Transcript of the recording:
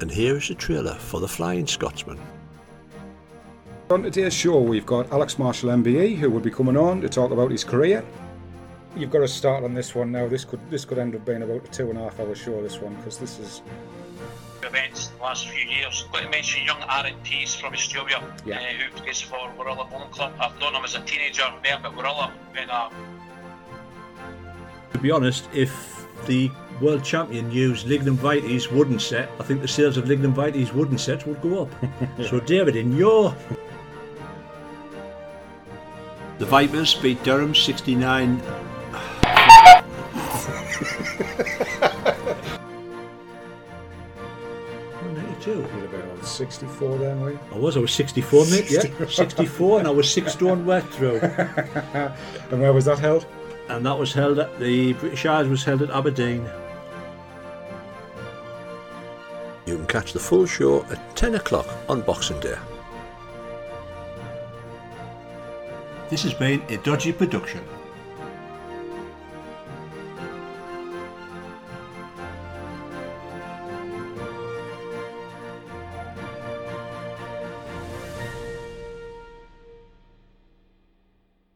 And here is the trailer for The Flying Scotsman. On today's show, we've got Alex Marshall MBE, who will be coming on to talk about his career. You've got to start on this one now. This could this could end up being about a two and a half hour show. This one because this is events the last few years. Got to mention young Aaron Peace from Australia, Yeah. uh, who plays for Warilla Bowling Club. I've known him as a teenager there at Warilla when uh, To be honest, if the world champion used Lignum Vitae wooden set, I think the sales of Lignum Vitae wooden sets would go up. so, David, in your. The Vipers beat Durham 69. Ninety-two. you'd have been about 64 then, were you? I was, I was 64, mate, yeah. 64, and I was six stone wet through. And where was that held? And that was held at the British Isles was held at Aberdeen. You can catch the full show at 10 o'clock on Boxing Day. This has been a dodgy production.